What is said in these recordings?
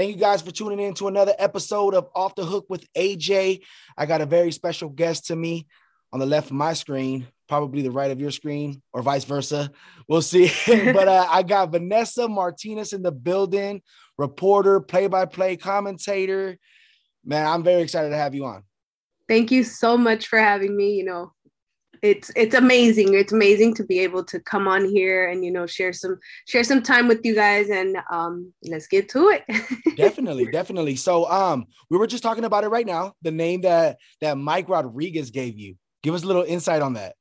Thank you guys for tuning in to another episode of Off the Hook with AJ. I got a very special guest to me on the left of my screen, probably the right of your screen, or vice versa. We'll see. but uh, I got Vanessa Martinez in the building, reporter, play by play commentator. Man, I'm very excited to have you on. Thank you so much for having me. You know, it's it's amazing. It's amazing to be able to come on here and you know share some share some time with you guys and um let's get to it. Definitely definitely. So um we were just talking about it right now the name that that mike rodriguez gave you. Give us a little insight on that.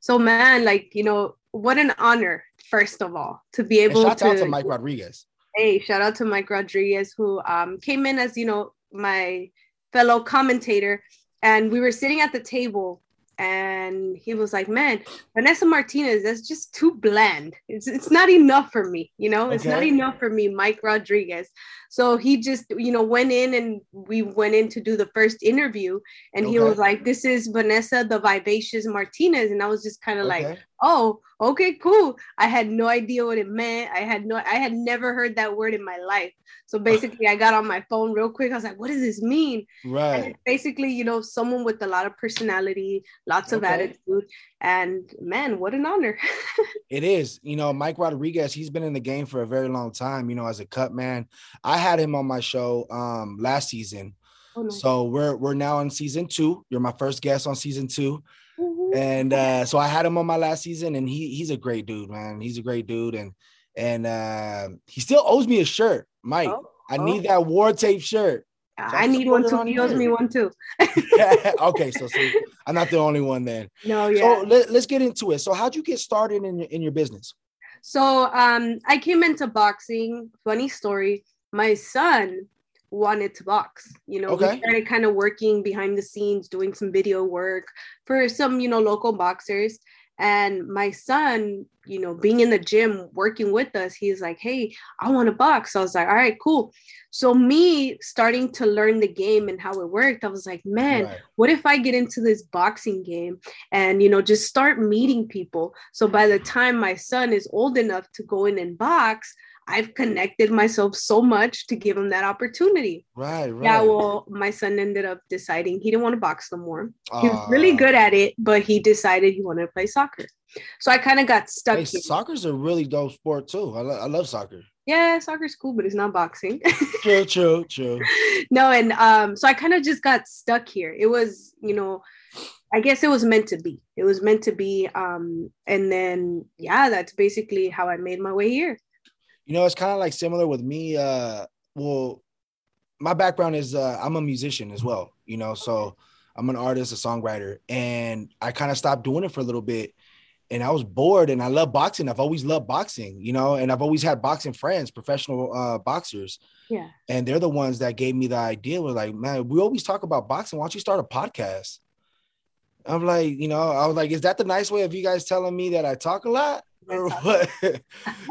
So man like you know what an honor first of all to be able and shout to out to mike rodriguez. Hey shout out to mike rodriguez who um came in as you know my fellow commentator. And we were sitting at the table and he was like, "Man, Vanessa Martinez, that's just too bland. It's it's not enough for me, you know. Okay. It's not enough for me, Mike Rodriguez." So he just, you know, went in and we went in to do the first interview, and okay. he was like, "This is Vanessa the Vivacious Martinez," and I was just kind of okay. like, "Oh, okay, cool." I had no idea what it meant. I had no, I had never heard that word in my life. So basically, I got on my phone real quick. I was like, "What does this mean?" Right. basically, you know, someone with a lot of personality, lots of okay. attitude, and man, what an honor. it is. You know, Mike Rodriguez, he's been in the game for a very long time. You know, as a cut man, I had him on my show um last season. Oh. So we're we're now on season two. You're my first guest on season 2 mm-hmm. And uh, so I had him on my last season, and he he's a great dude, man. He's a great dude, and and uh, he still owes me a shirt, Mike. Oh, I oh. need that war tape shirt. So I need one too. He owes me one too. okay, so see, I'm not the only one then. No, yeah. So let, us get into it. So how'd you get started in your in your business? So um, I came into boxing. Funny story. My son wanted to box. You know, okay. we started kind of working behind the scenes, doing some video work for some, you know, local boxers. And my son, you know, being in the gym working with us, he's like, Hey, I want to box. So I was like, All right, cool. So, me starting to learn the game and how it worked, I was like, Man, right. what if I get into this boxing game and, you know, just start meeting people? So, by the time my son is old enough to go in and box, I've connected myself so much to give him that opportunity. Right, right. Yeah, well, my son ended up deciding he didn't want to box no more. Uh, he was really good at it, but he decided he wanted to play soccer. So I kind of got stuck. Hey, soccer's a really dope sport too. I, lo- I love soccer. Yeah, soccer's cool, but it's not boxing. true, true, true. No, and um, so I kind of just got stuck here. It was, you know, I guess it was meant to be. It was meant to be. Um, and then yeah, that's basically how I made my way here you know, it's kind of like similar with me. Uh, well, my background is uh, I'm a musician as well, you know, so I'm an artist, a songwriter, and I kind of stopped doing it for a little bit. And I was bored, and I love boxing. I've always loved boxing, you know, and I've always had boxing friends, professional uh, boxers. Yeah. And they're the ones that gave me the idea. We're like, man, we always talk about boxing. Why don't you start a podcast? I'm like, you know, I was like, is that the nice way of you guys telling me that I talk a lot? What?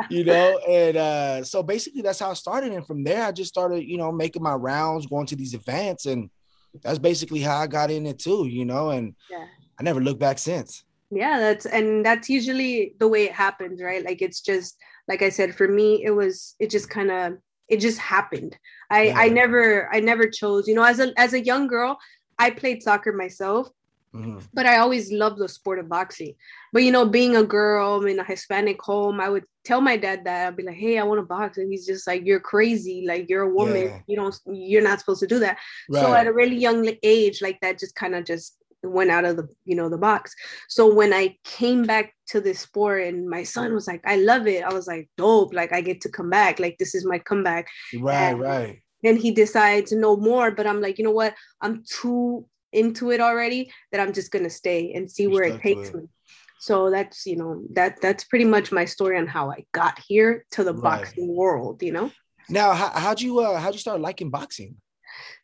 you know and uh so basically that's how i started and from there i just started you know making my rounds going to these events and that's basically how i got in it too you know and yeah. i never looked back since. Yeah that's and that's usually the way it happens right? Like it's just like i said for me it was it just kind of it just happened. I yeah. i never i never chose you know as a as a young girl i played soccer myself Mm-hmm. But I always loved the sport of boxing. But you know, being a girl in a Hispanic home, I would tell my dad that I'd be like, "Hey, I want to box," and he's just like, "You're crazy! Like you're a woman. Yeah. You don't. You're not supposed to do that." Right. So at a really young age, like that, just kind of just went out of the you know the box. So when I came back to this sport, and my son was like, "I love it," I was like, "Dope! Like I get to come back. Like this is my comeback." Right, and, right. And he decided to know more, but I'm like, you know what? I'm too into it already that I'm just gonna stay and see You're where it takes it. me. So that's you know that that's pretty much my story on how I got here to the right. boxing world. You know. Now, how, how'd you uh, how'd you start liking boxing?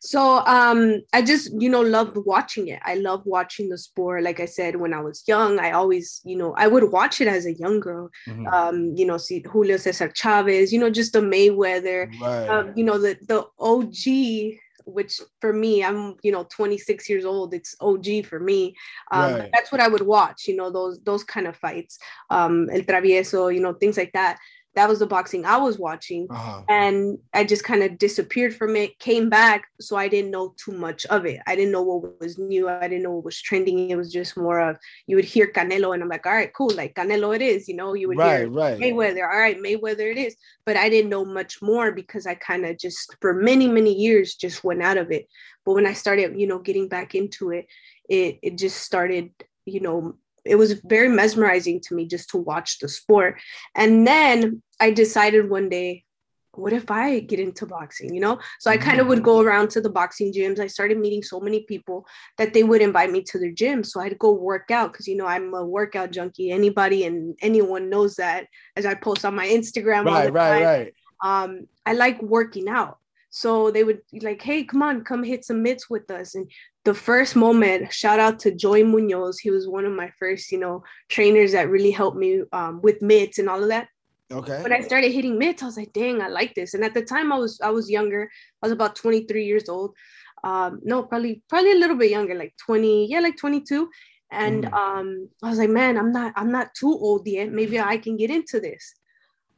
So um, I just you know loved watching it. I love watching the sport. Like I said, when I was young, I always you know I would watch it as a young girl. Mm-hmm. Um, you know, see Julio Cesar Chavez. You know, just the Mayweather. Right. Um, you know the the OG which for me, I'm you know 26 years old. It's OG for me. Um, right. That's what I would watch. You know those those kind of fights, um, El Travieso, you know things like that. That was the boxing I was watching. Uh-huh. And I just kind of disappeared from it, came back. So I didn't know too much of it. I didn't know what was new. I didn't know what was trending. It was just more of you would hear Canelo, and I'm like, all right, cool. Like Canelo it is, you know, you would right, hear right. Mayweather, all right, Mayweather it is. But I didn't know much more because I kind of just for many, many years just went out of it. But when I started, you know, getting back into it, it it just started, you know, it was very mesmerizing to me just to watch the sport. And then I decided one day, what if I get into boxing, you know? So I kind of would go around to the boxing gyms. I started meeting so many people that they would invite me to their gym. So I'd go work out because, you know, I'm a workout junkie. Anybody and anyone knows that as I post on my Instagram. Right, right, right. Um, I like working out. So they would like, hey, come on, come hit some mitts with us. And the first moment, shout out to Joy Munoz. He was one of my first, you know, trainers that really helped me um, with mitts and all of that. Okay. When I started hitting mitts, I was like, dang, I like this. And at the time I was I was younger. I was about 23 years old. Um, no, probably probably a little bit younger, like 20, yeah, like 22. And mm. um, I was like, man, I'm not I'm not too old yet. Maybe I can get into this.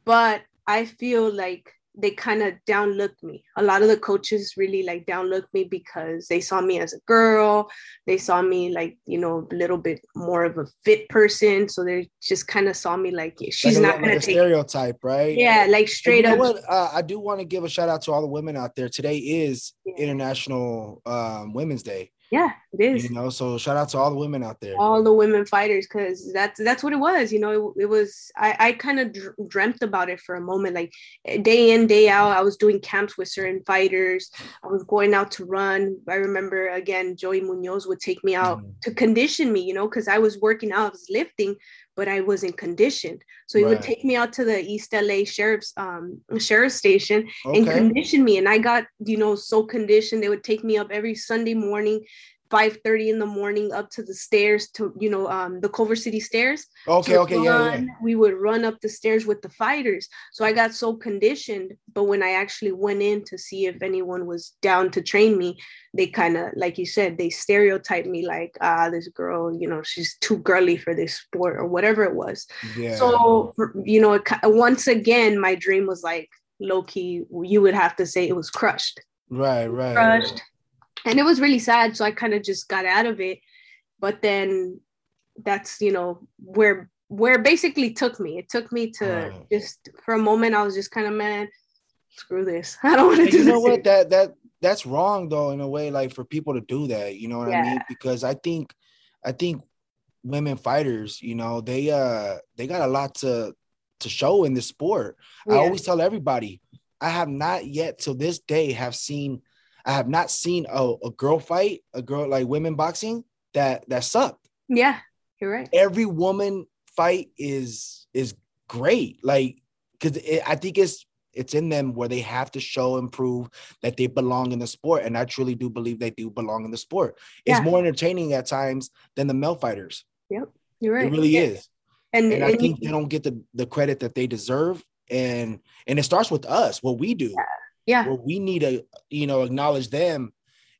But I feel like they kind of downlooked me. A lot of the coaches really like downlooked me because they saw me as a girl. They saw me like, you know, a little bit more of a fit person. So they just kind of saw me like she's like not gonna take stereotype, right? Yeah, like straight up. What? Uh, I do want to give a shout out to all the women out there. Today is yeah. International um, Women's Day. Yeah, it is. You know, so shout out to all the women out there. All the women fighters, because that's that's what it was. You know, it, it was. I I kind of dr- dreamt about it for a moment, like day in day out. I was doing camps with certain fighters. I was going out to run. I remember again, Joey Munoz would take me out mm. to condition me. You know, because I was working out, I was lifting, but I wasn't conditioned. So he right. would take me out to the East LA sheriff's um sheriff's station okay. and condition me. And I got, you know, so conditioned. They would take me up every Sunday morning 5 30 in the morning up to the stairs to you know um the culver city stairs okay okay run, yeah, yeah. We would run up the stairs with the fighters. So i got so conditioned but when i actually went in to see if anyone was down to train me they kind of like you said they stereotyped me like ah this girl you know she's too girly for this sport or whatever it was. Yeah. so you know it, once again my dream was like low key you would have to say it was crushed. Right right. Crushed and it was really sad so i kind of just got out of it but then that's you know where where basically took me it took me to right. just for a moment i was just kind of man screw this i don't want to do you know what that that that's wrong though in a way like for people to do that you know what yeah. i mean because i think i think women fighters you know they uh they got a lot to to show in this sport yeah. i always tell everybody i have not yet till this day have seen I have not seen a, a girl fight, a girl like women boxing that that sucked. Yeah, you're right. Every woman fight is is great. Like because I think it's it's in them where they have to show and prove that they belong in the sport, and I truly do believe they do belong in the sport. It's yeah. more entertaining at times than the male fighters. Yep, you're right. It really yeah. is. And, and, and I think they don't get the, the credit that they deserve. And and it starts with us, what we do. Yeah yeah. Well, we need to you know acknowledge them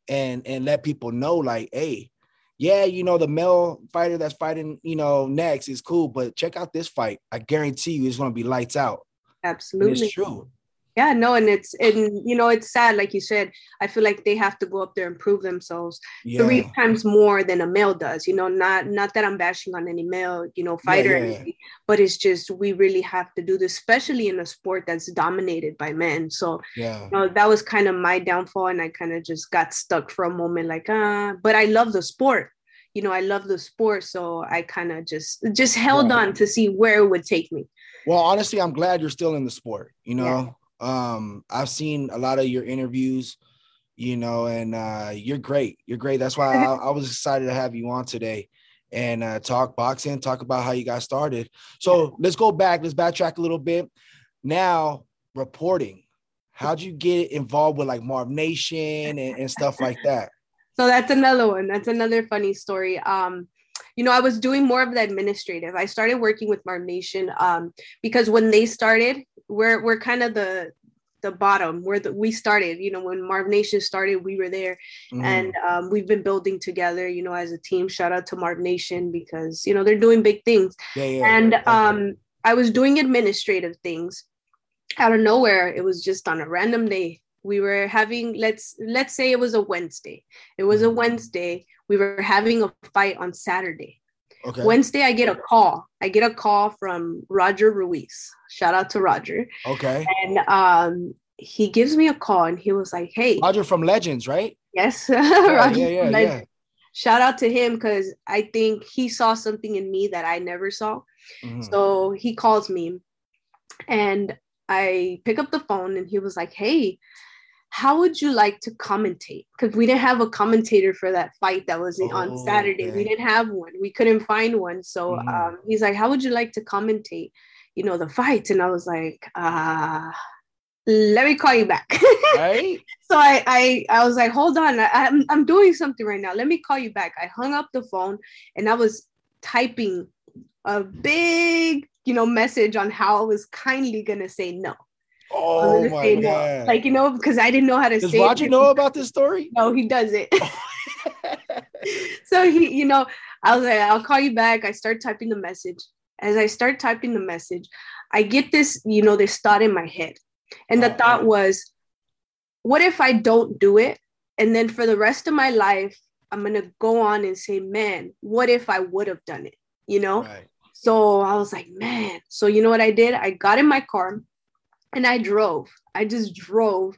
and and let people know like hey yeah you know the male fighter that's fighting you know next is cool but check out this fight. I guarantee you it's going to be lights out. Absolutely and it's true yeah no and it's and you know it's sad like you said i feel like they have to go up there and prove themselves yeah. three times more than a male does you know not not that i'm bashing on any male you know fighter yeah, yeah, but it's just we really have to do this especially in a sport that's dominated by men so yeah. you know, that was kind of my downfall and i kind of just got stuck for a moment like ah uh, but i love the sport you know i love the sport so i kind of just just held on to see where it would take me. Well honestly i'm glad you're still in the sport you know um, I've seen a lot of your interviews, you know, and uh, you're great. You're great. That's why I, I was excited to have you on today and uh, talk boxing, talk about how you got started. So let's go back. Let's backtrack a little bit. Now, reporting. How'd you get involved with like Marv Nation and, and stuff like that? So that's another one. That's another funny story. Um, you know, I was doing more of the administrative. I started working with Marv Nation um, because when they started, we're we're kind of the the bottom where the, we started. You know, when Marv Nation started, we were there, mm. and um, we've been building together. You know, as a team. Shout out to Marv Nation because you know they're doing big things. Yeah, yeah, and um, I was doing administrative things. Out of nowhere, it was just on a random day. We were having let's let's say it was a Wednesday. It was a mm-hmm. Wednesday. We were having a fight on Saturday. Okay. Wednesday, I get a call. I get a call from Roger Ruiz. Shout out to Roger. Okay. And um, he gives me a call and he was like, "Hey, Roger from Legends, right?" Yes, Roger. Yeah, yeah, yeah. Shout out to him because I think he saw something in me that I never saw. Mm-hmm. So he calls me, and I pick up the phone, and he was like, "Hey, how would you like to commentate? Because we didn't have a commentator for that fight that was oh, on Saturday. Okay. We didn't have one. We couldn't find one. So mm-hmm. um, he's like, how would you like to commentate, you know, the fights? And I was like, uh, let me call you back. Right. so I, I, I was like, hold on, I, I'm, I'm doing something right now. Let me call you back. I hung up the phone and I was typing a big, you know, message on how I was kindly gonna say no. Oh my god! Like you know, because I didn't know how to Does Roger it. know about this story? No, he doesn't. so he, you know, I was like, I'll call you back. I start typing the message. As I start typing the message, I get this, you know, this thought in my head, and the oh, thought man. was, what if I don't do it, and then for the rest of my life, I'm gonna go on and say, man, what if I would have done it? You know. Right. So I was like, man. So you know what I did? I got in my car and I drove. I just drove,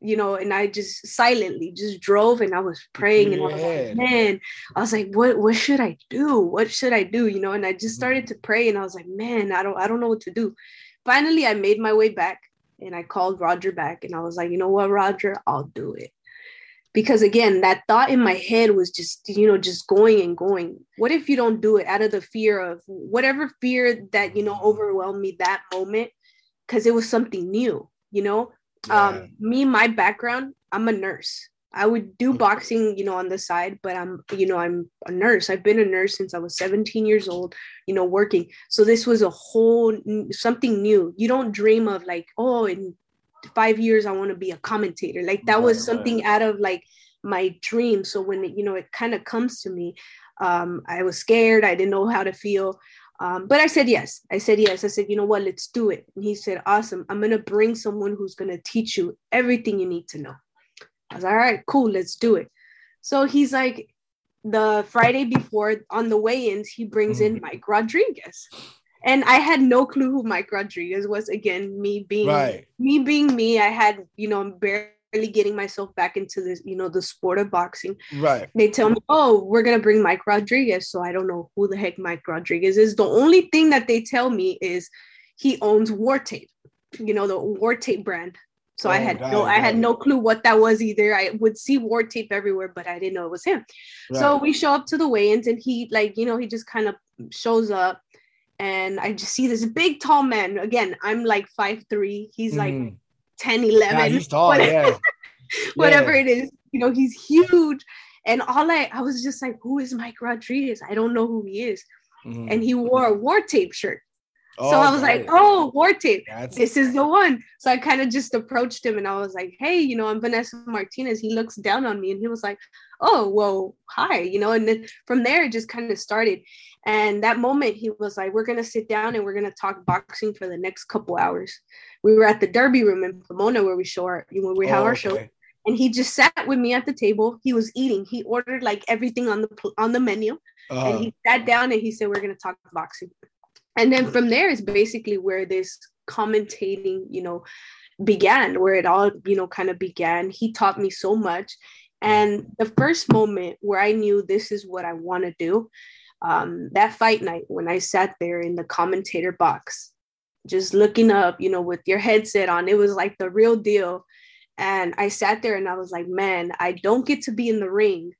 you know, and I just silently just drove and I was praying and I was like, man, I was like, what what should I do? What should I do? You know, and I just started mm. to pray and I was like, man, I don't I don't know what to do. Finally, I made my way back and I called Roger back and I was like, you know what, Roger, I'll do it. Because again, that thought in my head was just, you know, just going and going. What if you don't do it out of the fear of whatever fear that, you know, mm. overwhelmed me that moment? Because it was something new, you know. Yeah. Um, me, my background, I'm a nurse. I would do boxing, you know, on the side, but I'm, you know, I'm a nurse. I've been a nurse since I was 17 years old, you know, working. So this was a whole something new. You don't dream of like, oh, in five years I want to be a commentator. Like that was something out of like my dream. So when it, you know, it kind of comes to me, um, I was scared. I didn't know how to feel. Um, but I said yes. I said yes. I said, you know what, let's do it. And he said, awesome. I'm gonna bring someone who's gonna teach you everything you need to know. I was like, all right, cool, let's do it. So he's like, the Friday before on the weigh-ins, he brings in mm-hmm. Mike Rodriguez. And I had no clue who Mike Rodriguez was. Again, me being right. me being me, I had, you know, barely getting myself back into this, you know, the sport of boxing. Right. They tell me, oh, we're gonna bring Mike Rodriguez. So I don't know who the heck Mike Rodriguez is. The only thing that they tell me is he owns War Tape, you know, the War Tape brand. So oh, I had no, I had no clue what that was either. I would see War Tape everywhere, but I didn't know it was him. Right. So we show up to the weigh-ins, and he, like, you know, he just kind of shows up, and I just see this big, tall man. Again, I'm like five three. He's mm. like 10, 11. Yeah, he's tall, whatever, yeah. whatever yeah. it is. You know, he's huge. And all I, I was just like, who is Mike Rodriguez? I don't know who he is. Mm-hmm. And he wore a war tape shirt. Oh, so I was like, oh. That's... This is the one. So I kind of just approached him and I was like, hey, you know, I'm Vanessa Martinez. He looks down on me and he was like, oh, well, hi, you know, and then from there it just kind of started. And that moment he was like, we're going to sit down and we're going to talk boxing for the next couple hours. We were at the Derby room in Pomona where we show our, when we have oh, our show. And he just sat with me at the table. He was eating. He ordered like everything on the on the menu, uh-huh. and he sat down and he said, "We're gonna talk boxing." And then from there is basically where this commentating you know began where it all you know kind of began. He taught me so much. And the first moment where i knew this is what i want to do um, that fight night when i sat there in the commentator box just looking up you know with your headset on it was like the real deal. And i sat there and i was like man i don't get to be in the ring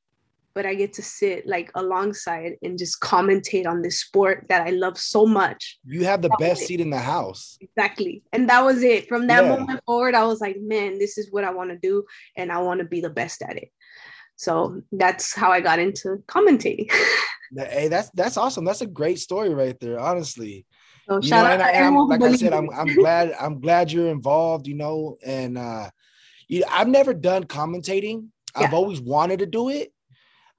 but I get to sit like alongside and just commentate on this sport that I love so much. You have the that best seat in the house. Exactly. And that was it. From that yeah. moment forward, I was like, man, this is what I want to do and I want to be the best at it. So that's how I got into commentating. hey, that's that's awesome. That's a great story right there, honestly. So you shout know, out and I, like I said, I'm I'm glad I'm glad you're involved, you know, and uh you I've never done commentating. Yeah. I've always wanted to do it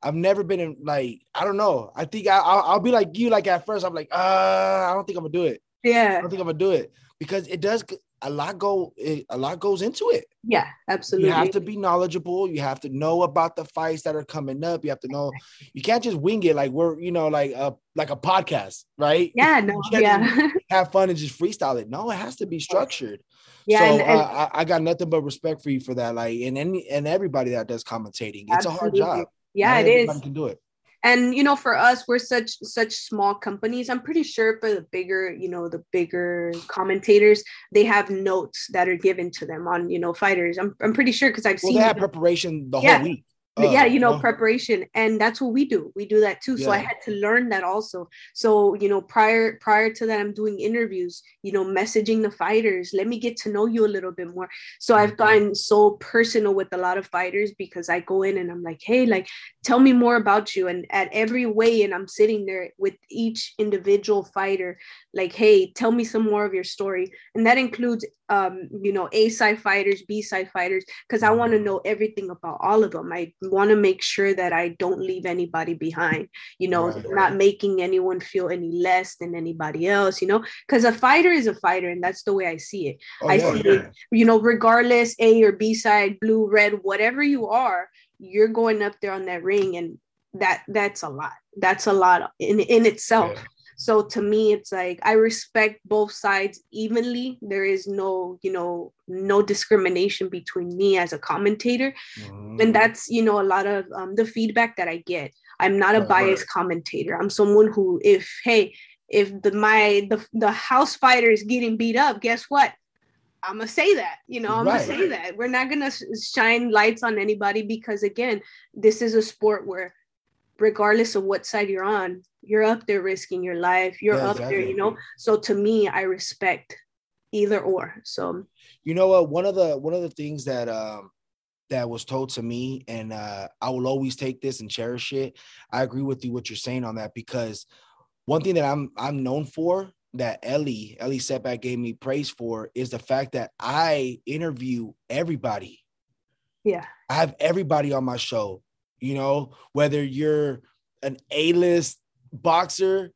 I've never been in like I don't know. I think I, will I'll be like you. Like at first, I'm like, uh, I don't think I'm gonna do it. Yeah. I don't think I'm gonna do it because it does a lot go it, a lot goes into it. Yeah, absolutely. You have to be knowledgeable. You have to know about the fights that are coming up. You have to know. You can't just wing it like we're you know like a like a podcast, right? Yeah, no, yeah. have fun and just freestyle it. No, it has to be structured. Yeah, so and, and, uh, I, I, got nothing but respect for you for that. Like, and any and everybody that does commentating, it's a hard job. Yeah, Not it is. Can do it. And you know for us we're such such small companies. I'm pretty sure for the bigger you know the bigger commentators they have notes that are given to them on you know fighters. I'm, I'm pretty sure because i've well, seen they have preparation the yeah. whole week uh, yeah you know preparation and that's what we do. We do that too. Yeah. so i had to learn that also. So you know prior prior to that i'm doing interviews you know messaging the fighters let me get to know you a little bit more. So mm-hmm. i've gotten so personal with a lot of fighters because i go in and i'm like hey like tell me more about you. And at every weigh and i'm sitting there with each individual fighter like hey tell me some more of your story. And that includes um you know a side fighters b side fighters because i want to mm-hmm. know everything about all of them i want to make sure that i don't leave anybody behind you know right. not making anyone feel any less than anybody else you know because a fighter is a fighter and that's the way i see it oh, i yeah, see yeah. it you know regardless a or b side blue red whatever you are you're going up there on that ring and that that's a lot that's a lot in in itself yeah. So to me, it's like I respect both sides evenly. There is no, you know, no discrimination between me as a commentator. Mm-hmm. And that's, you know, a lot of um, the feedback that I get. I'm not a biased commentator. I'm someone who, if, hey, if the my the, the house fighter is getting beat up, guess what? I'm gonna say that, you know, I'm right. gonna say that. We're not gonna shine lights on anybody because again, this is a sport where regardless of what side you're on, you're up there risking your life. You're yeah, up exactly. there, you know. So to me, I respect either or. So you know what? One of the one of the things that um that was told to me, and uh, I will always take this and cherish it. I agree with you what you're saying on that because one thing that I'm I'm known for that Elie Elie Seckbach gave me praise for is the fact that I interview everybody. Yeah, I have everybody on my show you know, whether you're an A-list boxer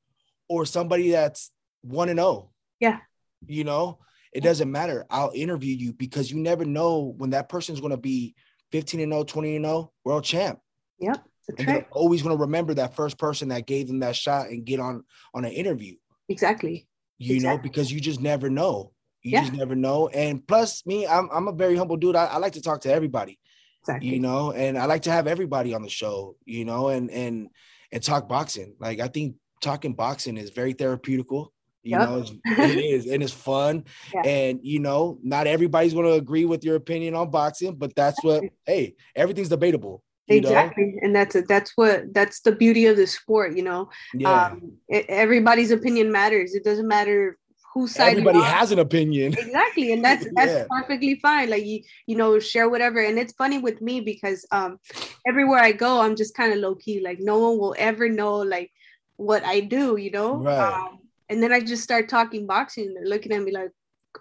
or somebody that's one and oh. Yeah. You know, it doesn't matter. I'll interview you because you never know when that person's going to be 15 and 0, 20 and 0, world champ. Yep. And they're always going to remember that first person that gave them that shot and get on on an interview. Exactly. You exactly. know, because you just never know. You yeah. just never know. And plus, me, I'm I'm a very humble dude. I, I like to talk to everybody. Exactly. You know, and I like to have everybody on the show, you know, and and and talk boxing. Like I think talking boxing is very therapeutical. You yep. know, it's, it is, and it's fun. Yeah. And you know, not everybody's going to agree with your opinion on boxing, but that's what. hey, everything's debatable. exactly, know? and that's a, that's what that's the beauty of the sport. You know, yeah. Um, it, everybody's opinion matters. It doesn't matter whose side everybody has an opinion. Exactly and that's that's yeah. perfectly fine. Like you you know share whatever. And it's funny with me because um everywhere i go i'm just kind of low-key. Like no one will ever know like what i do you know? Right. Um, and then i just start talking boxing. And they're looking at me like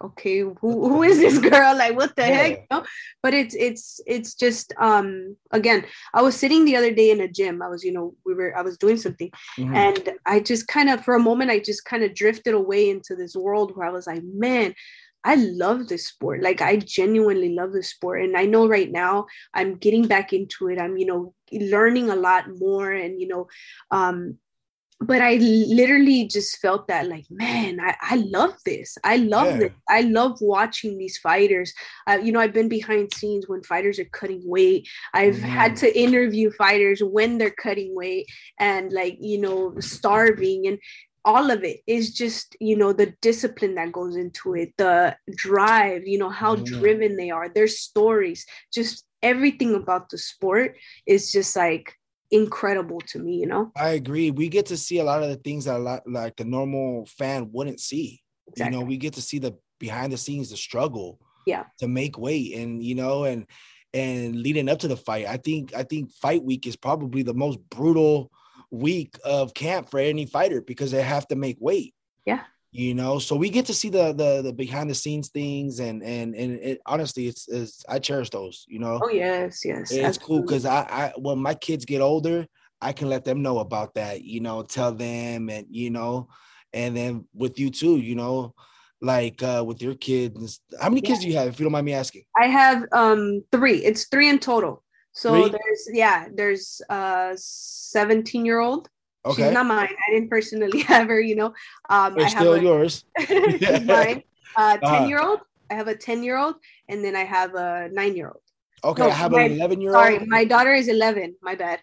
okay who, who is this girl like what the yeah. heck you know? but it's it's it's just um again i was sitting the other day in a gym i was you know we were i was doing something mm-hmm. and i just kind of for a moment i just kind of drifted away into this world where i was like man I love this sport. Like I genuinely love this sport. And I know right now I'm getting back into it. I'm, you know, learning a lot more and, you know, um, but I literally just felt that like, man, I, I love this. I love yeah. it. I love watching these fighters. Uh, you know, I've been behind scenes when fighters are cutting weight. I've mm. had to interview fighters when they're cutting weight and like, you know, starving and all of it is just, you know, the discipline that goes into it, the drive, you know, how mm. driven they are, their stories, just everything about the sport is just like incredible to me, you know? I agree. We get to see a lot of the things that a lot, like the normal fan wouldn't see. Exactly. You know, we get to see the behind the scenes, the struggle yeah to make weight and you know and and leading up to the fight. I think I think fight week is probably the most brutal week of camp for any fighter because they have to make weight. Yeah you know so we get to see the the, the behind the scenes things and and and it, honestly it's, it's i cherish those you know oh yes yes it's absolutely. cool because i i when my kids get older i can let them know about that you know tell them and you know and then with you too, you know, like uh with your kids. How many kids do you have, if you don't mind me asking? I have um three. It's three in total. So three? there's yeah, there's uh 17 year old. Okay. She's not mine. I didn't personally have her, you know. Um it's I have still a, yours. mine. Uh 10 uh-huh. year old. I have a 10 year old and then I have a nine year old. Okay, no, I have my, an 11 year old. Sorry, my daughter is 11. My bad.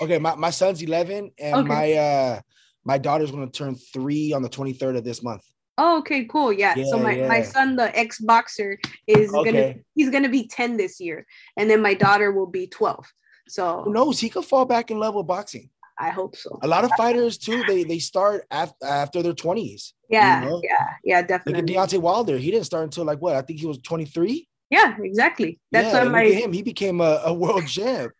okay, my, my son's 11 and okay. my uh my daughter's going to turn 3 on the 23rd of this month. Oh, okay, cool. Yeah. yeah so my, yeah. my son, the ex boxer, is okay. gonna he's gonna be 10 this year, and then my daughter will be 12. So who knows? He could fall back in love with boxing. I hope so. A lot of fighters too, they they start after after their 20s. Yeah, you know? yeah, yeah, definitely. At Deontay Wilder. He didn't start until like what? I think he was 23. Yeah, exactly. That's yeah, what my him. He became a, a world champ.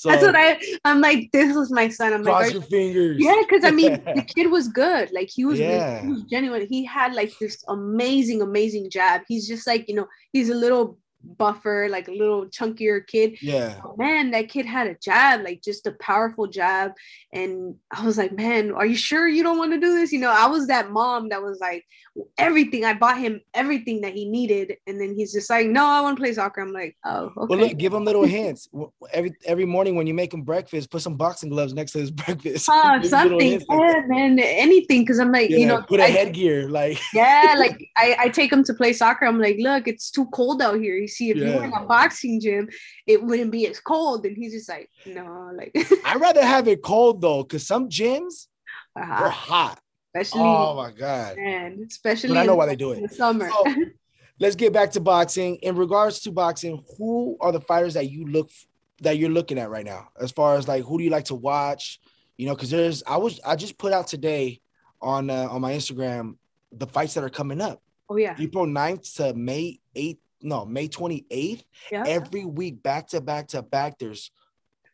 So that's what I I'm like, this was my son. I'm cross like, your fingers. Yeah, because I mean the kid was good. Like he was, yeah. he was genuine. He had like this amazing, amazing jab. He's just like, you know, he's a little buffer, like a little chunkier kid. Yeah. But man, that kid had a jab, like just a powerful jab. And I was like, man, are you sure you don't want to do this? You know, I was that mom that was like, everything. I bought him everything that he needed. And then he's just like, no, I want to play soccer. I'm like, oh, okay. Well, look, give him little hints. Every every morning when you make him breakfast, put some boxing gloves next to his breakfast. Oh, something. Yeah, man, anything. Cause I'm like, yeah, you know, put a I, headgear. Like, yeah, like I, I take him to play soccer. I'm like, look, it's too cold out here. See, if yeah. you were in a boxing gym, it wouldn't be as cold. And he's just like, no, like I'd rather have it cold though, because some gyms are hot. Especially oh my god. Man, especially but I know why they do it in the summer. So, let's get back to boxing. In regards to boxing, who are the fighters that you look that you're looking at right now? As far as like who do you like to watch? You know, because there's I was I just put out today on uh, on my Instagram the fights that are coming up. Oh yeah. April 9th to May 8th no May 28th. Yeah. Every week, back to back to back, there's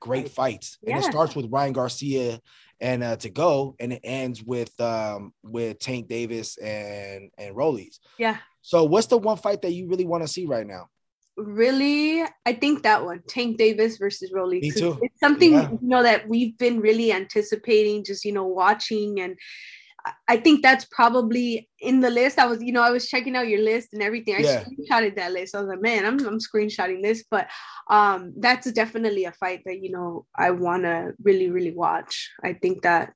great fights. Yeah. And it starts with Ryan Garcia and uh, Tagoe, and it ends with um with Tank Davis and and Rollies. Yeah. So what's the one fight that you really want to see right now? Really, I think that one, Tank Davis versus Rollies. Me too. It's something yeah. you know that we've been really anticipating, just you know, watching and I think that's probably in the list. I was, you know, I was checking out your list and everything. I yeah. screenshotted that list. I was like, man, I'm, I'm screenshotting this, but um, that's definitely a fight that you know I want to really, really watch. I think that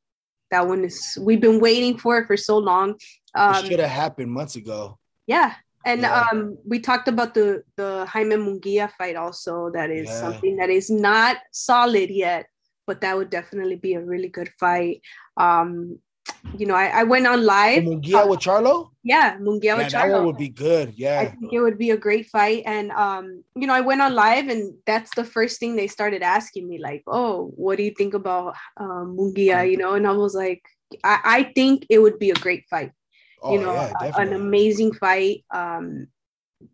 that one is. We've been waiting for it for so long. Um, should have happened months ago. Yeah, and yeah. um, we talked about the the Jaime Munguia fight also. That is yeah. something that is not solid yet, but that would definitely be a really good fight. Um, you know, I, I went on live. Munguia uh, with Charlo? Yeah, Munguia yeah, with Charlo. That one would be good. Yeah. I think it would be a great fight. And um, you know, I went on live and that's the first thing they started asking me, like, oh, what do you think about um Munguia? You know, and I was like, I, I think it would be a great fight. Oh, you know, yeah, an amazing fight. Um,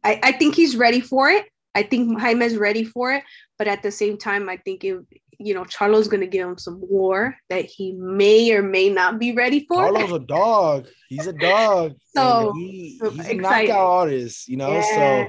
I, I think he's ready for it. I think Jaime's ready for it, but at the same time, I think it you know, Charlo's gonna give him some war that he may or may not be ready for. Charlo's a dog. He's a dog. so he, he's a knockout artist, you know. Yeah. So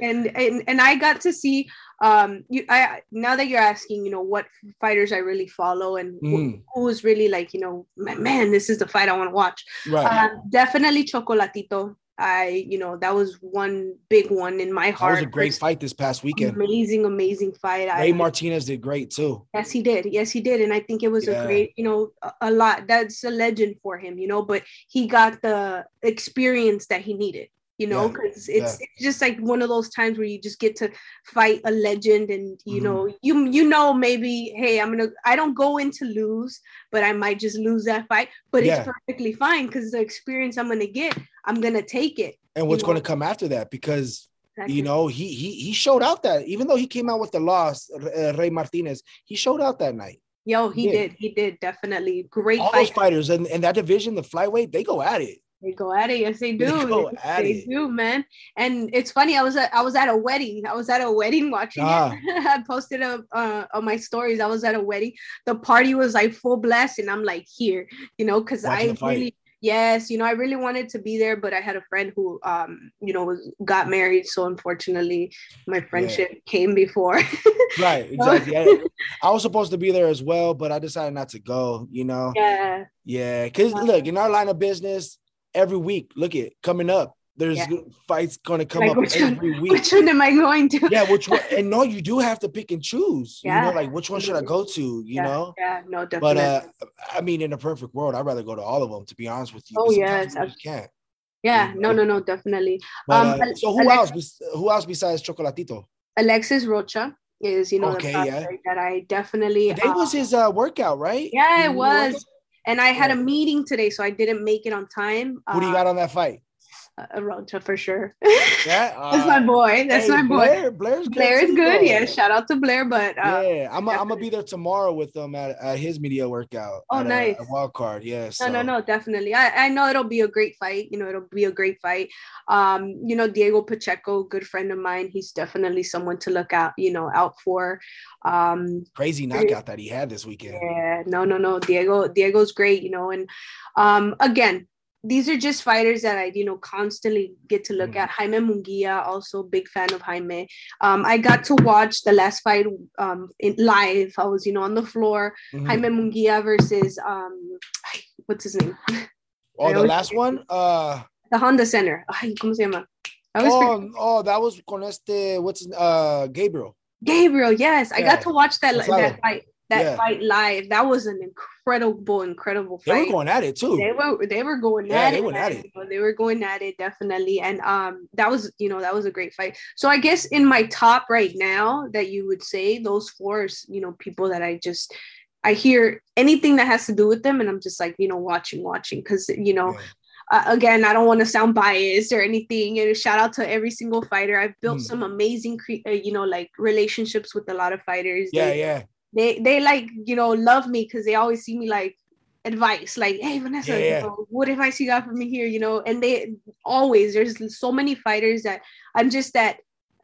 and and and I got to see um you I now that you're asking, you know, what fighters I really follow and mm. who is really like, you know, man, this is the fight I want to watch. Right. Uh, definitely Chocolatito. I, you know, that was one big one in my heart. That was a great fight this past weekend. Amazing, amazing fight. Ray I, Martinez did great too. Yes, he did. Yes, he did. And I think it was yeah. a great, you know, a, a lot. That's a legend for him, you know, but he got the experience that he needed you know because yeah, it's, yeah. it's just like one of those times where you just get to fight a legend and you mm-hmm. know you you know maybe hey i'm gonna i don't go in to lose but i might just lose that fight but yeah. it's perfectly fine because the experience i'm gonna get i'm gonna take it and what's going to come after that because exactly. you know he he he showed out that even though he came out with the loss uh, ray martinez he showed out that night Yo, he, he did. did. He did definitely great. All fight. those fighters and, and that division, the flyweight, they go at it. They go at it. Yes, they do. They, go at they it. do, man. And it's funny. I was at I was at a wedding. I was at a wedding watching ah. it. I posted a, uh, on my stories. I was at a wedding. The party was like full blast, and I'm like here, you know, because I really Yes, you know, I really wanted to be there, but I had a friend who, um, you know, was got married. So unfortunately, my friendship yeah. came before. right, exactly. I, I, was supposed to be there as well, but I decided not to go. You know. Yeah. Yeah, because look, in our line of business, every week, look at coming up there's yeah. fights going to come like up every one, week. Which one am I going to? Yeah, which one? And no, you do have to pick and choose. Yeah. You know, like which one should I go to? You yeah. know? Yeah, no, definitely. But uh, I mean, in a perfect world, I'd rather go to all of them. To be honest with you. Oh yes, I can't. Yeah, you know? no, no, no, definitely. But, um, uh, so who else? Who else besides Chocolatito? Alexis Rocha is you know okay, the yeah. that I definitely. Today was his uh, workout, right? Yeah, it was. And I had a meeting today, so I didn't make it on time. Who do you uh, got on that fight? A Rocha for sure. Yeah, uh, that's my boy. That's hey, my boy. Blair, Blair's good. Blair is good. Yeah, shout out to Blair. But uh, yeah, I'm I'm gonna be there tomorrow with them at, at his media workout. Oh, nice. A, a wild card. Yeah. So. No, no, no, definitely. I, I know it'll be a great fight. You know, it'll be a great fight. Um, you know, Diego Pacheco, good friend of mine. He's definitely someone to look out. You know, out for. Um, crazy knockout that he had this weekend. Yeah. No, no, no. Diego, Diego's great. You know, and um, again, these are just fighters that I, you know, constantly get to look mm. at. Jaime Munguia, also big fan of Jaime. Um, I got to watch the last fight um, in live. I was, you know, on the floor. Mm-hmm. Jaime Munguia versus um, what's his name? Oh, the last one. Uh, the Honda Center. Ay, ¿Cómo se llama? Oh, oh, that was con este. What's uh Gabriel? Gabriel, yes, yeah. I got to watch that that fight that yeah. fight live. That was an incredible, incredible fight. They were going at it too. They were they were going yeah, at they it. Went at it. You know, they were going at it definitely. And um that was, you know, that was a great fight. So I guess in my top right now that you would say those four is, you know, people that I just I hear anything that has to do with them and I'm just like, you know, watching, watching. Cause you know, yeah. Uh, again, I don't want to sound biased or anything. And shout out to every single fighter. I've built mm. some amazing, cre- uh, you know, like relationships with a lot of fighters. Yeah, they, yeah they they like you know love me because they always see me like advice like hey vanessa yeah. You know, what advice you got for me here you know and they always there's so many fighters that i'm just that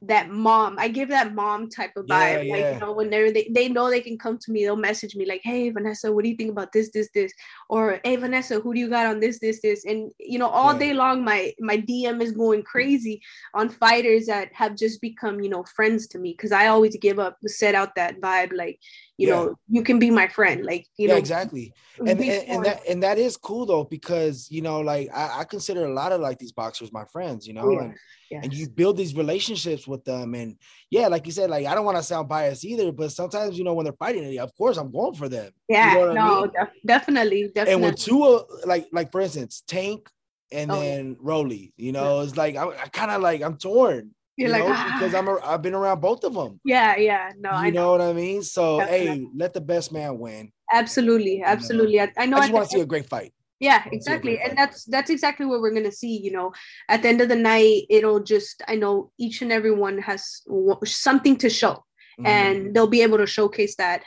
that mom. I give that mom type of vibe. Yeah, like, yeah. you know, when they're they, they know they can come to me, they'll message me like, Hey Vanessa, what do you think about this, this, this? Or hey Vanessa, who do you got on this, this, this? And you know, all yeah. day long my my DM is going crazy on fighters that have just become, you know, friends to me. Cause I always give up set out that vibe, like, you yeah. know you can be my friend like you yeah, know exactly and, and, and that and that is cool though because you know like I, I consider a lot of like these boxers my friends you know yeah. and yes. and you build these relationships with them and yeah like you said like i don't want to sound biased either but sometimes you know when they're fighting of course i'm going for them yeah you know no I mean? def- definitely definitely and with two like like for instance tank and oh, then Rolly, you know, it's like I, I kind of like I'm torn you're you like, know, ah. because I'm a, I've been around both of them. Yeah, yeah, no, you I know. know. what I mean. So Definitely. hey, let the best man win. Absolutely, absolutely. I, I know. I just want to see a great fight. Yeah, exactly, and that's that's exactly what we're gonna see. You know, at the end of the night, it'll just I know each and every one has something to show, mm-hmm. and they'll be able to showcase that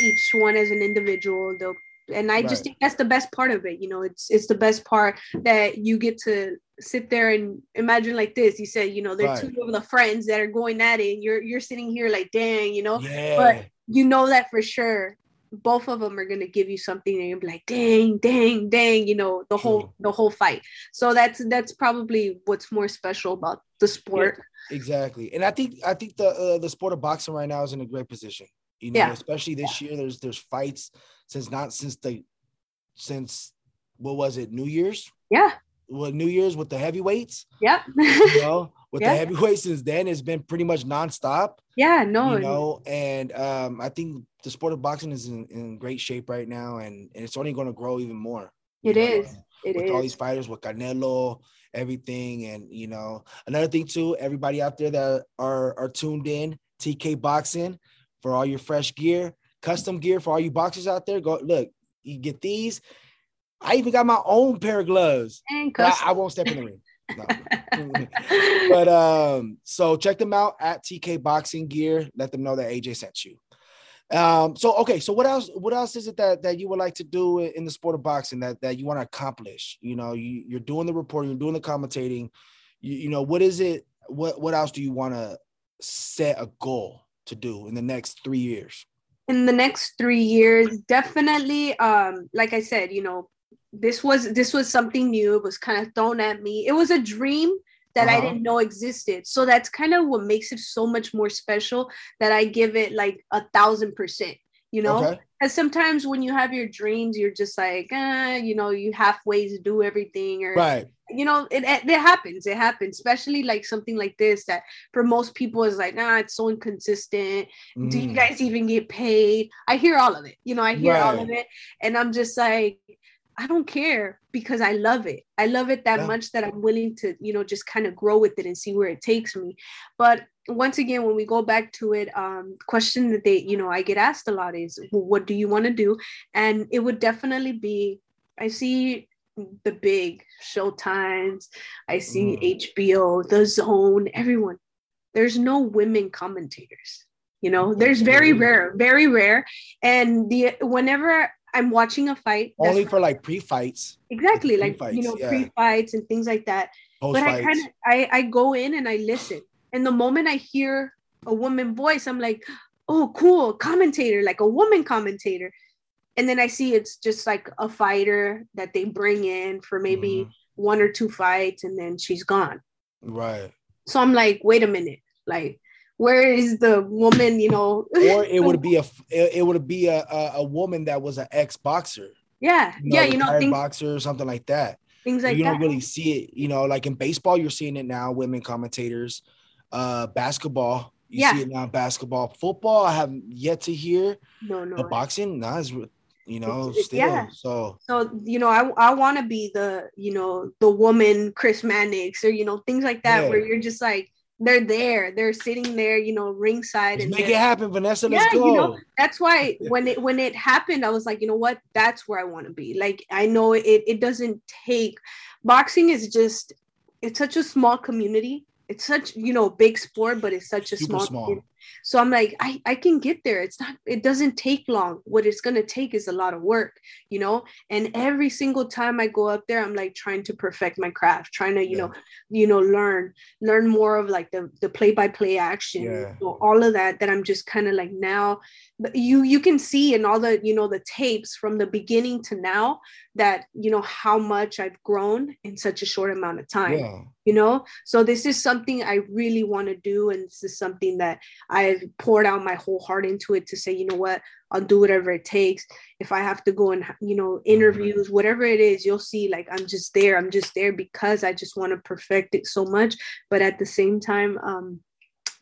each one as an individual. They'll and I right. just think that's the best part of it. You know, it's it's the best part that you get to sit there and imagine like this. You said, you know, there's right. two of the friends that are going at it, and you're you're sitting here like, dang, you know. Yeah. But you know that for sure. Both of them are gonna give you something, and you're like, dang, dang, dang, you know, the True. whole the whole fight. So that's that's probably what's more special about the sport. Yeah, exactly, and I think I think the uh, the sport of boxing right now is in a great position. You know, yeah. especially this year, there's there's fights since not since the since what was it New Year's? Yeah, what New Year's with the heavyweights. Yep. you know, with the heavyweights since then, it's been pretty much nonstop. Yeah, no. You know, and um, I think the sport of boxing is in, in great shape right now, and, and it's only going to grow even more. It is. Know, it with is. all these fighters, with Canelo, everything, and you know, another thing too. Everybody out there that are are tuned in, TK Boxing, for all your fresh gear, custom gear for all you boxers out there. Go look, you get these I even got my own pair of gloves. I, I, won't step in the ring. No. but um, so check them out at TK Boxing Gear. Let them know that AJ sent you. Um, so okay, so what else? What else is it that that you would like to do in the sport of boxing that that you want to accomplish? You know, you, you're doing the reporting, you're doing the commentating. You, you know, what is it? What what else do you want to set a goal to do in the next three years? In the next three years, definitely. Um, like I said, you know, this was this was something new. It was kind of thrown at me. It was a dream that uh-huh. I didn't know existed. So that's kind of what makes it so much more special that I give it like a thousand percent, you know? Okay. Because sometimes when you have your dreams, you're just like, eh, you know, you halfway to do everything or right. You know, it, it, it happens. It happens, especially like something like this that for most people is like, nah, it's so inconsistent. Mm. Do you mm. guys even get paid? I hear all of it. You know, I hear right. all of it, and I'm just like, I don't care because I love it. I love it that yeah. much that I'm willing to, you know, just kind of grow with it and see where it takes me. But once again, when we go back to it, um, question that they, you know, I get asked a lot is, well, what do you want to do? And it would definitely be, I see the big Showtimes, I see mm. HBO, DAZN, everyone. There's no women commentators. You know, there's very rare, very rare. And the whenever I'm watching a fight. Only for like pre-fights. Exactly, like you know, yeah. pre-fights and things like that. Post but I kind of I, I go in and I listen. And the moment I hear a woman voice, I'm like, oh, cool, commentator, like a woman commentator. And then I see it's just like a fighter that they bring in for maybe mm-hmm. one or two fights, and then she's gone. Right. So I'm like, wait a minute, like where is the woman you know or it would be a it would be a, a, a woman that was an ex-boxer yeah you know, yeah you know things, boxer or something like that things like you that. don't really see it you know like in baseball you're seeing it now women commentators uh basketball you yeah. see it now basketball football i haven't yet to hear no no but boxing nah, is you know it's, still yeah. so so you know i, I want to be the you know the woman chris mannix or you know things like that yeah. where you're just like they're there. They're sitting there, you know, ringside. and make it happen, Vanessa. Let's yeah, go. You know, that's why when it when it happened, I was like, you know what? That's where I want to be. Like I know it it doesn't take boxing is just it's such a small community. It's such you know big sport, but it's such a Super small, small. So I'm like, I, I can get there. It's not, it doesn't take long. What it's going to take is a lot of work, you know? And every single time I go up there, I'm like trying to perfect my craft, trying to, you yeah. know, you know, learn, learn more of like the, the play by play action, yeah. so all of that, that I'm just kind of like now but you you can see in all the you know the tapes from the beginning to now that you know how much i've grown in such a short amount of time yeah. you know so this is something i really want to do and this is something that i've poured out my whole heart into it to say you know what? I'll do whatever it takes. If i have to go and you know interviews whatever it is you'll see like i'm just there. I'm just there because i just want to perfect it so much. But at the same time um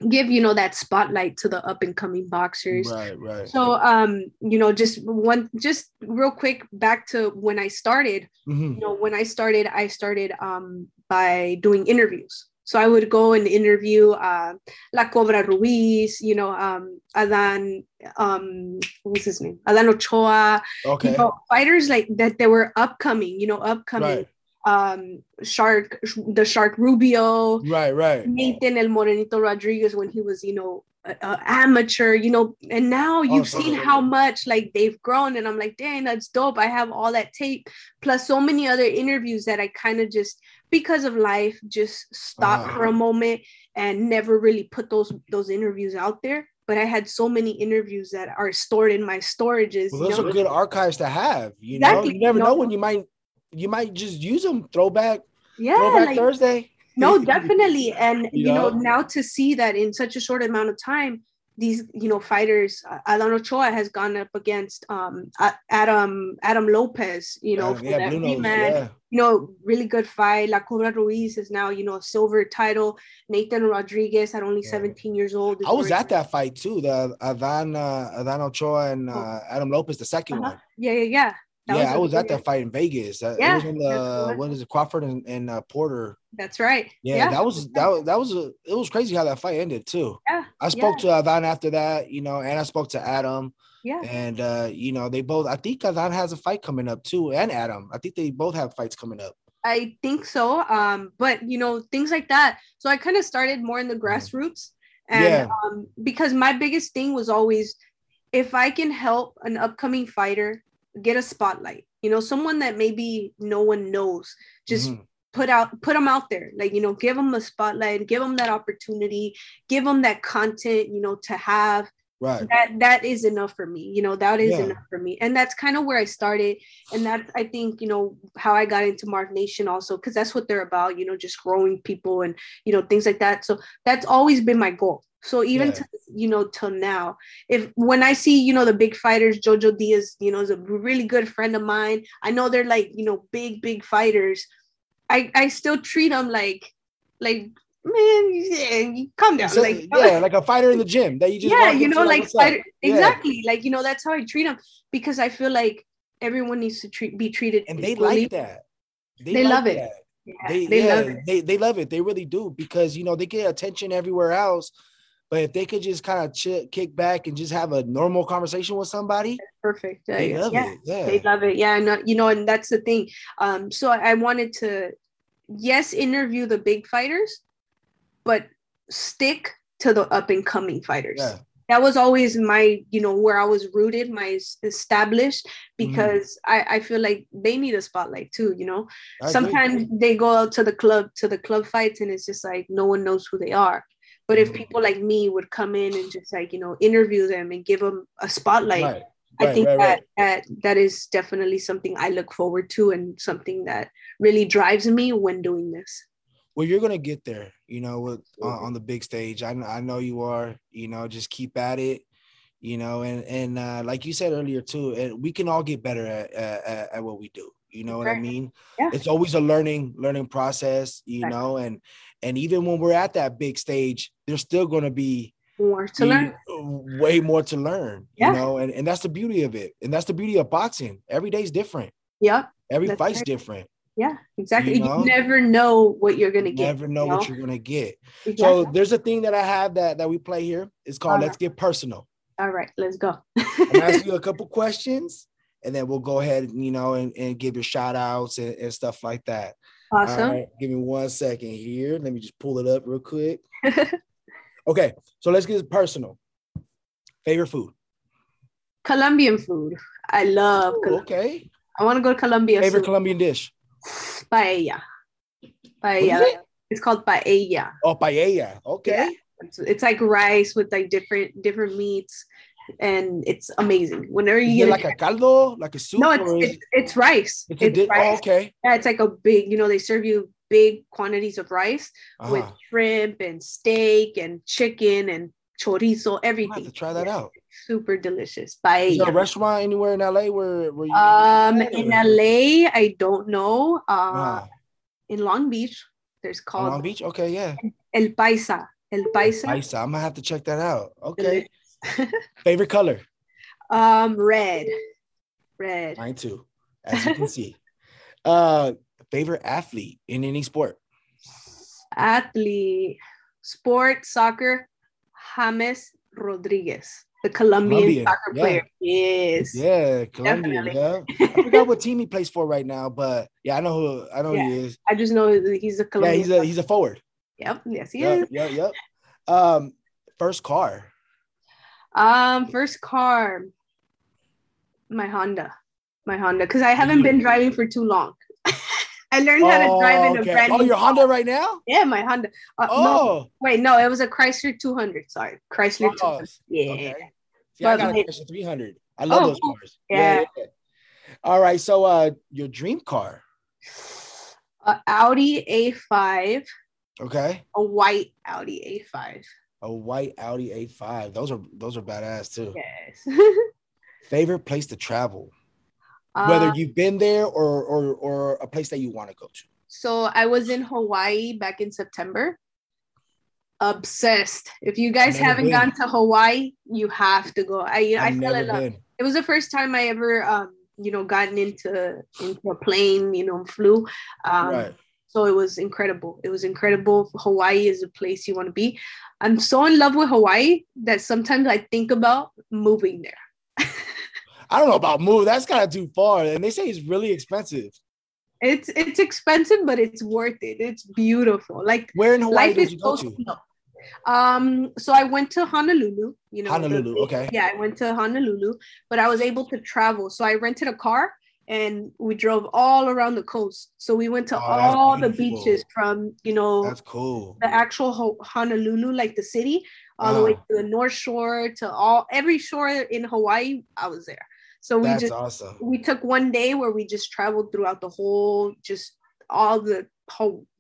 give you know that spotlight to the up and coming boxers. Right right. So um you know just one just real quick back to when i started. Mm-hmm. you know when i started i started um by doing interviews so I would go and interview uh, La Cobra Ruiz, you know, um, Adan, um, what's his name? Adan Ochoa. Okay. You know, fighters like that, they were upcoming, you know, upcoming. Right um shark the shark rubio right right nathan el morenito rodriguez when he was you know uh, amateur you know and now oh, you've oh, seen how much like they've grown and i'm like dang that's dope i have all that tape plus so many other interviews that i kind of just because of life just stopped uh, for a moment and never really put those those interviews out there but I had so many interviews that are stored in my storages. Well, those you know? are good archives to have. You exactly. know, you never know when you might you might just use them throwback yeah throwback like, thursday no definitely and you, you know? know? now to see that in such a short amount of time these you know fighters uh, Adan Ochoa has gone up against um Adam Adam Lopez you know yeah, that yeah. you know really good fight La Cobra Ruiz is now you know a silver title Nathan Rodriguez at only yeah. 17 years old I was at that fight too the Adan uh, Adan Ochoa and uh, oh. Adam Lopez the 2nd uh-huh. one yeah yeah yeah that yeah, was I was at that fight in Vegas. yeah, it was in the what is it, Crawford and, and uh, Porter. That's right. Yeah, yeah, that was that was that was a it was crazy how that fight ended too. Yeah, I spoke yeah. to Adan after that, you know, and I spoke to Adam. Yeah, and uh, you know they both. I think Adan has a fight coming up too, and Adam. I think they both have fights coming up. I think so. Um, but you know things like that. So I kind of started more in the mm-hmm. grassroots, and yeah. um, because my biggest thing was always if I can help an upcoming fighter get a spotlight you know someone that maybe no one knows. Just mm-hmm. put out put them out there like you know give them a spotlight give them that opportunity give them that content you know to have. Right. That that is enough for me you know that is yeah. enough for me. And that's kind of where i started. And that's i think you know how i got into Marv Nation also because that's what they're about you know just growing people and you know things like that. So that's always been my goal so even yeah. to, you know till now if when i see you know the big fighters jojo diaz you know is a really good friend of mine i know they're like you know big big fighters i i still treat them like like man, yeah, calm down. So, like, yeah, like a fighter in the gym that you just yeah, you know, like fighter, exactly. Like you know, that's how I treat them because I feel like everyone needs to treat be treated, and they equally. like that. They, they like love that. it. Yeah, they, they yeah, love it. They, they love it. They really do because you know they get attention everywhere else. But if they could just kind of ch- kick back and just have a normal conversation with somebody, perfect. Uh, they love yeah. it. Yeah, they love it. Yeah, and uh, you know, and that's the thing. Um, so I wanted to, yes, interview the big fighters, but stick to the up and coming fighters. Yeah. That was always my, you know, where I was rooted, my established, mm-hmm. because mm. I, I feel like they need a spotlight too, you know. I Sometimes agree. they go out to the club to the club fights and it's just like no one knows who they are. But if mm-hmm. people like me would come in and just like, you know, interview them and give them a spotlight, right. I think right, that, that that is definitely something I look forward to and something that really drives me when doing this. Well you're gonna get there you know with uh, on the big stage. I, I know you are you know just keep at it you know and and uh, like you said earlier too and we can all get better at, at, at what we do you know what i mean yeah. it's always a learning learning process you know and and even when we're at that big stage there's still going to be more to learn way more to learn yeah. you know and, and that's the beauty of it and that's the beauty of boxing every day's different yeah every fight's right. different yeah, exactly. You, know? you, never know what you're gonna get. Never know, you know? what you're gonna get. Exactly. So there's a thing that I have that that we play here. It's called uh-huh. Let's Get Personal. All right, let's go. I'm ask you a couple questions, and then we'll go ahead, you know, and, and give your shout outs and, and stuff like that. Awesome. Give me one second here. Let me just pull it up real quick. okay, so let's get personal. Favorite food? Colombian food. I love. Ooh, okay. I want to go to Colombia. Favorite Colombian dish? paella. Paella. It? It's called paella. Oh, paella. Okay. Yeah. It's, it's, like rice with like different different meats, and it's amazing. Whenever you get like a caldo, like a soup. No, it's it's, it's, rice. It's, it's di- rice. Oh, okay. Yeah, it's like a big. You know, they serve you big quantities of rice uh-huh. with shrimp and steak and chicken and chorizo, everything. To try that out. Super delicious. Is a restaurant anywhere in LA where, where you um in LA? I don't know. Uh, in Long Beach, there's called Long Beach. Okay, yeah. El Paisa. El Paisa. Paisa. I'm gonna have to check that out. Okay. Favorite color? Um, red. Red. Mine too, as you can see. Uh, favorite athlete in any sport? Athlete, sport, soccer. James Rodriguez, the Colombian, Colombian soccer yeah. player. Yes. Yeah, Colombian. Yeah. I forgot what team he plays for right now, but yeah, I know who I know yeah. he is. I just know he's a Colombian. Yeah, he's a he's a forward. Yep. Yes, he yep, is. Yep. Yep. Um, first car. Um, first car. My Honda. My Honda, because I haven't been driving for too long. I learned how to drive in a okay. brand oh, new. Oh, your Honda right now? Yeah, my Honda. Uh, oh, no, wait, no, it was a Chrysler 200. Sorry, Chrysler oh, 200. Yeah. Okay. See, I got a Chrysler 300. I love oh, those cars. Yeah. Yeah, yeah. All right, so uh, your dream car? Audi A5. Okay. A white Audi A5. A white Audi A5. Those are those are badass too. Yes. Favorite place to travel? whether uh, you've been there or or or a place that you want to go to. So I was in Hawaii back in September. Obsessed. If you guys haven't been. gone to Hawaii, you have to go. I i I fell in love. It was the first time I ever um you know gotten into into a plane, you know, flew. Um right. So it was incredible. It was incredible. Hawaii is a place you want to be. I'm so in love with Hawaii that sometimes I think about moving there. I don't know about move. That's kind of too far. And they say it's really expensive. It's it's expensive, but it's worth it. It's beautiful. Like where in Hawaii did you go to? Um, so I went to Honolulu. You know, Honolulu. The, okay. Yeah, I went to Honolulu, but I was able to travel. So I rented a car and we drove all around the coast. So we went to oh, all the beaches from you know that's cool. The actual Honolulu, like the city, all the way uh-huh. to the North Shore to all every shore in Hawaii. I was there. So we just awesome. we took one day where we just traveled throughout the whole, just all the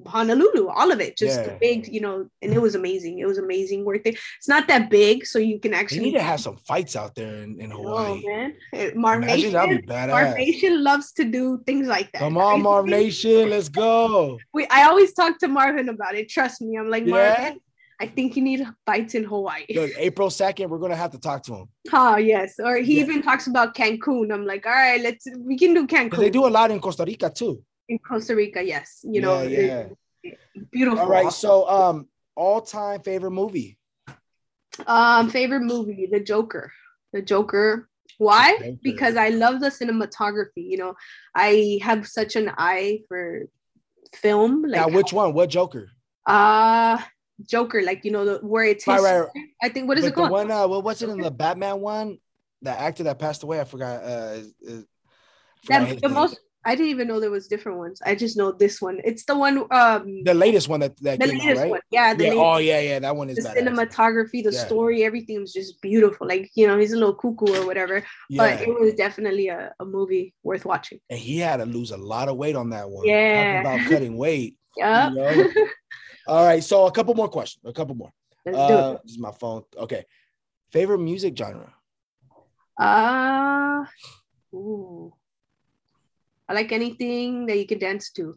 Honolulu, all of it, just yeah. big, you know, and it was amazing. It was amazing, worth it. It's not that big, so you can actually you need to have some fights out there in, in Hawaii. Oh man, uh, Marv Nation, Marv Nation loves to do things like that. Come on, Marv Nation, let's go. We I always talk to Marvin about it. Trust me, I'm like yeah. Marvin. I think you need fights in Hawaii. Look, April 2nd, we're gonna have to talk to him. Oh yes. Or he yeah. even talks about Cancun. I'm like, all right, let's we can do Cancun. They do a lot in Costa Rica too. In Costa Rica, yes. You know, yeah, yeah. beautiful. All right. So um all-time favorite movie. Um, favorite movie, The Joker. The Joker. Why? Joker. Because I love the cinematography. You know, I have such an eye for film. Like now, which one? What Joker? Uh Joker, like you know, the where it's his, right, right. I think what is but it called? one, uh, what was it in the Batman one? The actor that passed away, I forgot. Uh, forgot that, the most. I didn't even know there was different ones. I just know this one. It's the one. Um, the latest one that that the came latest out, right? one. Yeah. yeah. Oh yeah, yeah. That one is the badass. cinematography, the yeah. story, everything was just beautiful. Like you know, he's a little cuckoo or whatever, yeah. but it was definitely a, a movie worth watching. And he had to lose a lot of weight on that one. Yeah. Talking about cutting weight. Yeah. You know? All right, so a couple more questions. A couple more. Let's uh, do it. This is my phone. Okay. Favorite music genre? Uh, ooh. I like anything that you can dance to.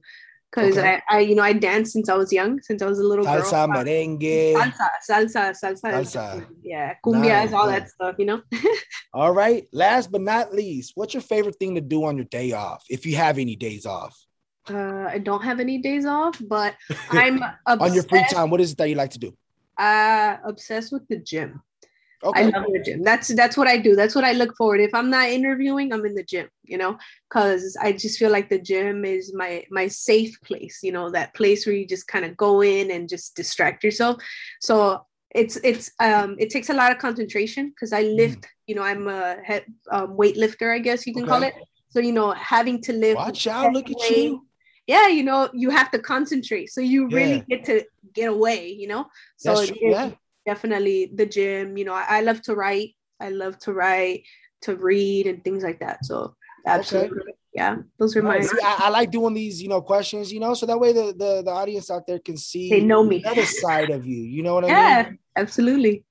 Cause okay. I, I, you know, I danced since I was young, since I was a little salsa, girl. merengue, salsa, salsa, salsa, salsa. yeah, cumbia, nice. all that stuff, you know. all right. Last but not least, what's your favorite thing to do on your day off, if you have any days off? uh, I don't have any days off, but I'm on your free time. What is it that you like to do? Uh, obsessed with the gym. Okay. I love the gym. That's that's what I do. That's what I look forward. If I'm not interviewing, I'm in the gym. You know, because I just feel like the gym is my my safe place. You know, that place where you just kind of go in and just distract yourself. So it's it's um it takes a lot of concentration because I mm. lift. Mm. You know, I'm a head um, weightlifter. I guess you can okay. call it. So you know, having to lift. Watch out! Look at you yeah, you know, you have to concentrate. So you yeah. really get to get away, you know? So yeah. Definitely the gym, you know, I, I, love to write. I love to write, to read and things like that. So absolutely. Okay. Yeah, those are my. See, I, I, like doing these, you know, questions, you know, so that way the, the the audience out there can see they know me the other side of you. You know what I yeah, mean? Yeah, absolutely.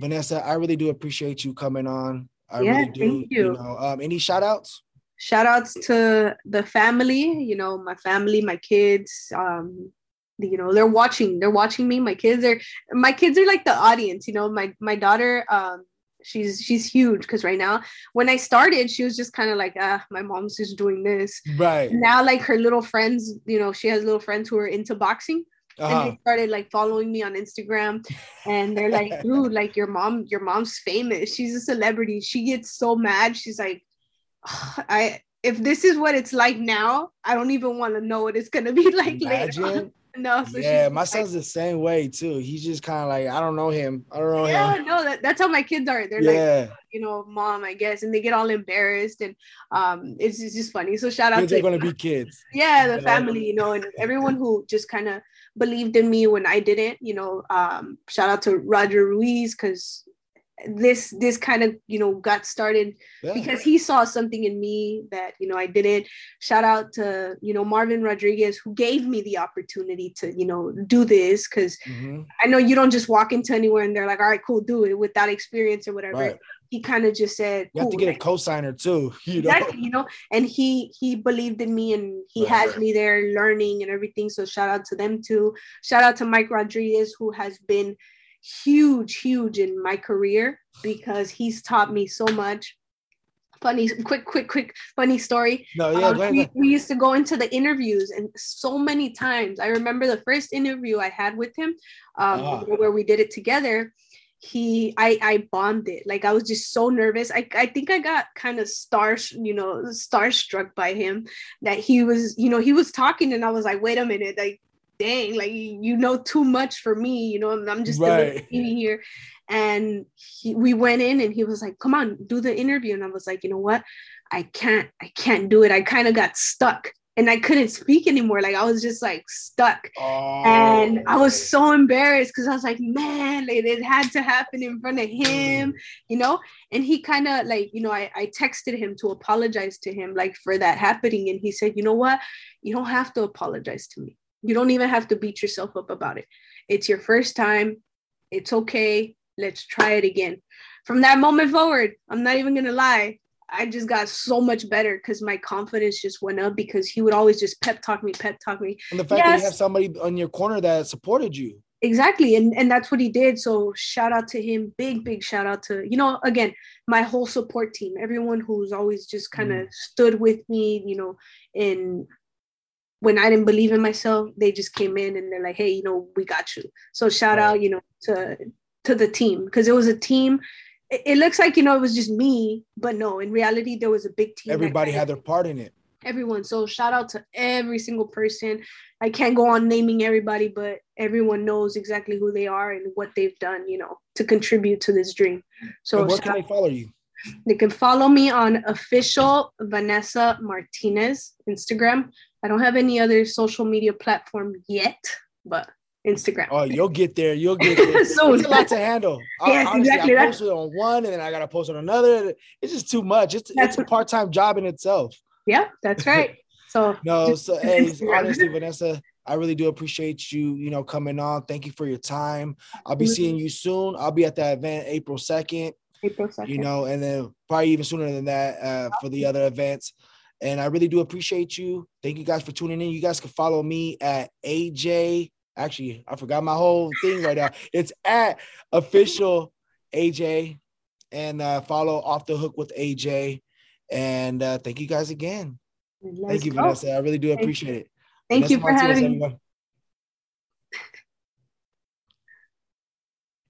Vanessa, I really do appreciate you coming on. I yeah, really do. Thank you. you know, um, any shout outs? shout outs to the family you know my family my kids um you know they're watching they're watching me my kids are my kids are like the audience you know my my daughter um she's she's huge because right now when i started she was just kind of like ah my mom's just doing this right now like her little friends you know she has little friends who are into boxing uh-huh. and they started like following me on instagram and they're like dude like your mom your mom's famous she's a celebrity she gets so mad she's like I if this is what it's like now, I don't even want to know what it's gonna be like Imagine. later. No, so yeah, my son's like, the same way too. He's just kind of like, I don't know him. I don't know yeah, him. no, that, that's how my kids are. They're yeah. like, you know, mom, I guess, and they get all embarrassed, and um, it's, it's just funny. So shout out kids to gonna be kids. Yeah, the family, you know, and everyone who just kind of believed in me when I didn't. You know, um, shout out to Roger Ruiz because this this kind of you know got started yeah. because he saw something in me that you know I didn't. Shout out to you know Marvin Rodriguez who gave me the opportunity to you know do this because mm-hmm. I know you don't just walk into anywhere and they're like, all right, cool, do it without experience or whatever. Right. He kind of just said, "You have to get a co-signer too." You know? Exactly, you know, and he he believed in me and he right. has me there learning and everything. So shout out to them too. Shout out to Mike Rodriguez who has been huge, huge in my career because he's taught me so much. Funny, quick, quick, quick, funny story. No, yeah, um, we, we, used to go into the interviews, and so many times. I remember the first interview I had with him, um, ah. where we did it together. He, I, I bombed it. Like I was just so nervous. I, I think I got kind of star, you know, starstruck by him. That he was, you know, he was talking, and I was like, wait a minute, like dang, like you know too much for me, you know, I'm just right. here. And he, we went in and he was like, come on, do the interview. And I was like, you know what? I can't, I can't do it. I kind of got stuck. and I couldn't speak anymore. Like I was just like stuck. Oh. And I was oh. so embarrassed because I was like, man, like, it had to happen in front of him, mm. you know? And he kind of like, you know, I, I texted him to apologize to him like for that happening. And he said, you know what? You don't have to apologize to me. You don't even have to beat yourself up about it. It's your first time. It's okay. Let's try it again. From that moment forward, I'm not even gonna lie. I just got so much better because my confidence just went up because he would always just pep talk me, pep talk me. And the fact yes. that you have somebody on your corner that supported you. Exactly. And and that's what he did. So shout out to him. Big, big shout out to, you know, again, my whole support team, everyone who's always just kind of mm. stood with me, you know, in when I didn't believe in myself, they just came in and they're like, hey, you know, we got you. So shout out, you know, to to the team because it was a team it, looks like you know it was just me, but no, in reality there was a big team. Everybody had their part in it. Everyone. So shout out to every single person. I can't go on naming everybody, but everyone knows exactly who they are and what they've done, you know, to contribute to this dream. So where can they follow you? They can follow me on official Vanessa Martinez Instagram. I don't have any other social media platform yet, but Instagram. Oh, you'll get there. You'll get there. so it's a lot to handle. yes, honestly, exactly. I posted on one and then I got to post on another. It's just too much. It's that's it's a part time job in itself. Yeah, that's right. So no, so hey, honestly, Vanessa, I really do appreciate you, you know, coming on. Thank you for your time. I'll be mm-hmm. seeing you soon. I'll be at that event April 2nd. April 2nd. You know, and then probably even sooner than that uh, for the other events. And I really do appreciate you. Thank you guys for tuning in. You guys can follow me at AJ Actually, I forgot my whole thing right now. It's at official AJ and uh, follow off the hook with AJ. And uh, thank you guys again. Let's thank you, go. Vanessa. I really do appreciate it. Thank Vanessa you for Martinez, having me.